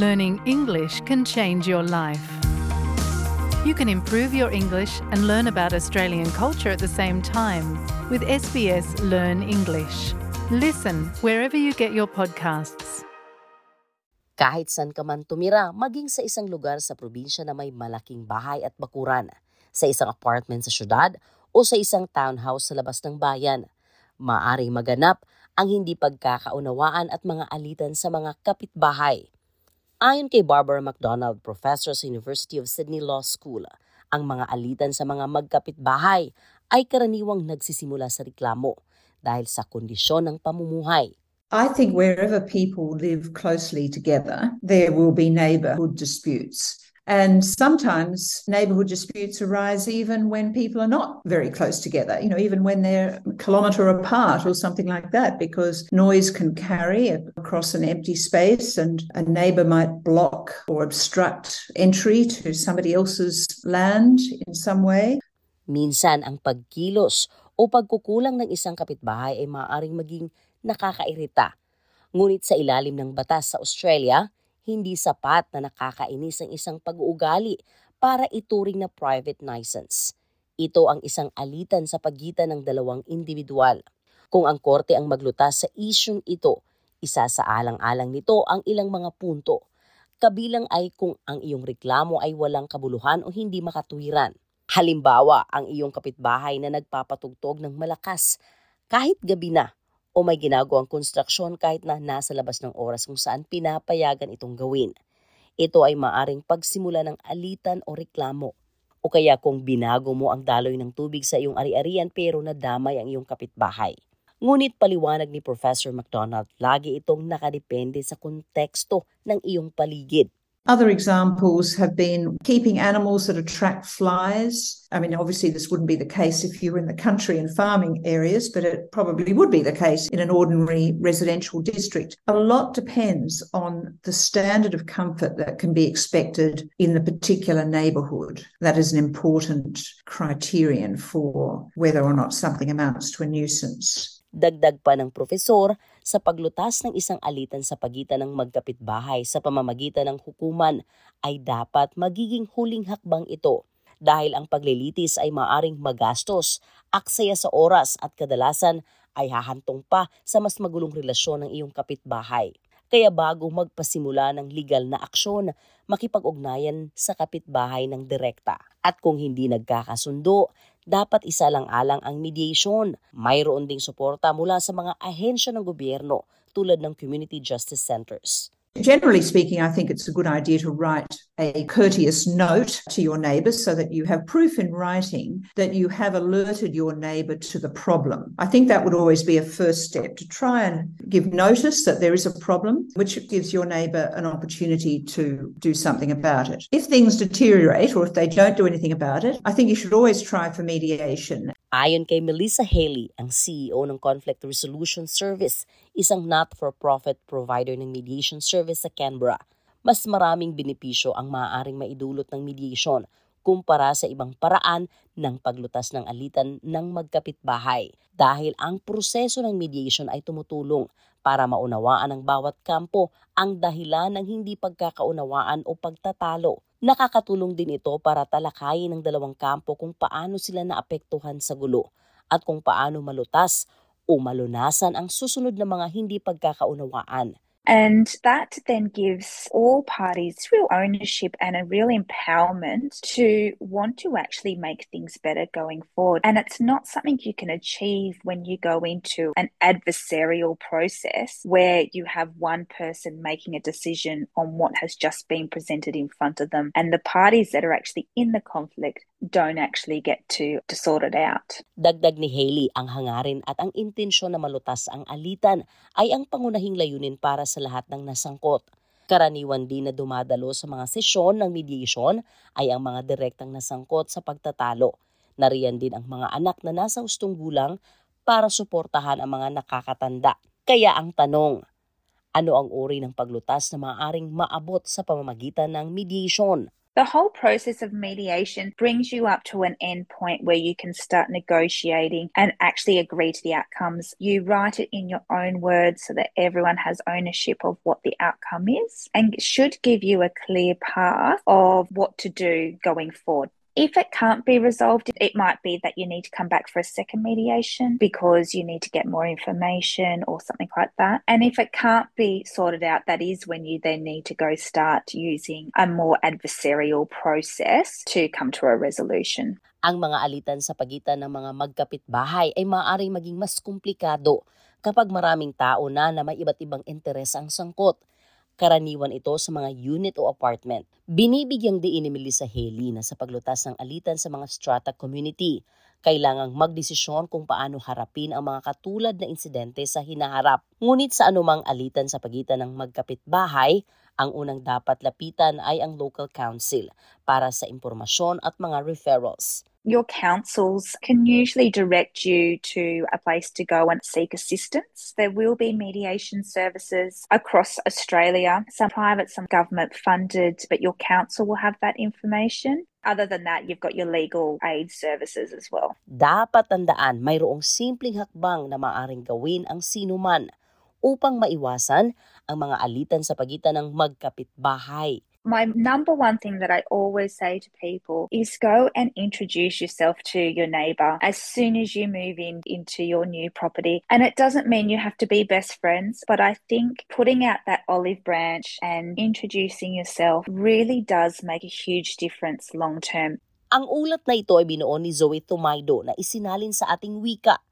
learning English can change your life. You can improve your English and learn about Australian culture at the same time with SBS Learn English. Listen wherever you get your podcasts. Kahit saan ka man tumira, maging sa isang lugar sa probinsya na may malaking bahay at bakuran, sa isang apartment sa syudad o sa isang townhouse sa labas ng bayan, maaring maganap ang hindi pagkakaunawaan at mga alitan sa mga kapitbahay. Ayon kay Barbara McDonald, professor sa University of Sydney Law School, ang mga alitan sa mga magkapitbahay ay karaniwang nagsisimula sa reklamo dahil sa kondisyon ng pamumuhay. I think wherever people live closely together, there will be neighbourhood disputes. And sometimes neighbourhood disputes arise even when people are not very close together, you know, even when they're a kilometre apart or something like that, because noise can carry across an empty space and a neighbour might block or obstruct entry to somebody else's land in some way. Minsan ang pagkilos o pagkukulang ng isang kapitbahay ay maaaring maging nakakairita. Ngunit sa ilalim ng batas sa Australia, hindi sapat na nakakainis ang isang pag-uugali para ituring na private nuisance. Ito ang isang alitan sa pagitan ng dalawang individual. Kung ang korte ang maglutas sa isyung ito, isa sa alang-alang nito ang ilang mga punto. Kabilang ay kung ang iyong reklamo ay walang kabuluhan o hindi makatuwiran. Halimbawa, ang iyong kapitbahay na nagpapatugtog ng malakas kahit gabi na o may ginagawang konstruksyon kahit na nasa labas ng oras kung saan pinapayagan itong gawin. Ito ay maaring pagsimula ng alitan o reklamo. O kaya kung binago mo ang daloy ng tubig sa iyong ari-arian pero nadamay ang iyong kapitbahay. Ngunit paliwanag ni Professor McDonald, lagi itong nakadepende sa konteksto ng iyong paligid. Other examples have been keeping animals that attract flies. I mean, obviously, this wouldn't be the case if you were in the country and farming areas, but it probably would be the case in an ordinary residential district. A lot depends on the standard of comfort that can be expected in the particular neighbourhood. That is an important criterion for whether or not something amounts to a nuisance. Dagdag pa ng profesor, sa paglutas ng isang alitan sa pagitan ng magkapitbahay sa pamamagitan ng hukuman ay dapat magiging huling hakbang ito dahil ang paglilitis ay maaring magastos, aksaya sa oras at kadalasan ay hahantong pa sa mas magulong relasyon ng iyong kapitbahay. Kaya bago magpasimula ng legal na aksyon, makipag-ugnayan sa kapitbahay ng direkta. At kung hindi nagkakasundo, dapat isa lang alang ang mediation. Mayroon ding suporta mula sa mga ahensya ng gobyerno tulad ng community justice centers. Generally speaking, I think it's a good idea to write a courteous note to your neighbours so that you have proof in writing that you have alerted your neighbour to the problem. I think that would always be a first step to try and give notice that there is a problem, which gives your neighbour an opportunity to do something about it. If things deteriorate or if they don't do anything about it, I think you should always try for mediation. Ayon kay Melissa Haley, ang CEO ng Conflict Resolution Service, isang not-for-profit provider ng mediation service sa Canberra, mas maraming benepisyo ang maaaring maidulot ng mediation kumpara sa ibang paraan ng paglutas ng alitan ng magkapitbahay. Dahil ang proseso ng mediation ay tumutulong para maunawaan ng bawat kampo ang dahilan ng hindi pagkakaunawaan o pagtatalo Nakakatulong din ito para talakayin ng dalawang kampo kung paano sila naapektuhan sa gulo at kung paano malutas o malunasan ang susunod na mga hindi pagkakaunawaan And that then gives all parties real ownership and a real empowerment to want to actually make things better going forward. And it's not something you can achieve when you go into an adversarial process where you have one person making a decision on what has just been presented in front of them. And the parties that are actually in the conflict don't actually get to, to sort it out. Dagdag ni Haley, ang hangarin at ang intensyon na malutas ang alitan ay ang pangunahing layunin para sa lahat ng nasangkot. Karaniwan din na dumadalo sa mga sesyon ng mediation ay ang mga direktang nasangkot sa pagtatalo. Nariyan din ang mga anak na nasa ustong gulang para suportahan ang mga nakakatanda. Kaya ang tanong, ano ang uri ng paglutas na maaaring maabot sa pamamagitan ng mediation? The whole process of mediation brings you up to an end point where you can start negotiating and actually agree to the outcomes. You write it in your own words so that everyone has ownership of what the outcome is and should give you a clear path of what to do going forward. If it can't be resolved, it might be that you need to come back for a second mediation because you need to get more information or something like that. And if it can't be sorted out, that is when you then need to go start using a more adversarial process to come to a resolution. Ang mga alitan sa pagitan ng mga magkapit-bahay ay maaaring maging mas komplikado kapag maraming tao na na may iba't ibang interes ang sangkot. Karaniwan ito sa mga unit o apartment. Binibigyang diin ni Melissa Haley na sa paglutas ng alitan sa mga strata community, kailangang magdesisyon kung paano harapin ang mga katulad na insidente sa hinaharap. Ngunit sa anumang alitan sa pagitan ng magkapit-bahay, ang unang dapat lapitan ay ang local council para sa impormasyon at mga referrals. Your councils can usually direct you to a place to go and seek assistance. There will be mediation services across Australia, some private, some government funded, but your council will have that information. Other than that, you've got your legal aid services as well. Dapat tandaan mayroong simpleng hakbang na maaring gawin ang sinuman upang maiwasan ang mga alitan sa pagitan ng magkapit-bahay. My number one thing that I always say to people is go and introduce yourself to your neighbour as soon as you move in into your new property. And it doesn't mean you have to be best friends, but I think putting out that olive branch and introducing yourself really does make a huge difference long term. Ang ulat na ito ay binuo ni Zoe Tomaido na isinalin sa ating wika.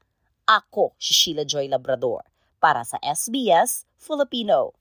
Ako si Sheila Joy Labrador para sa SBS Filipino.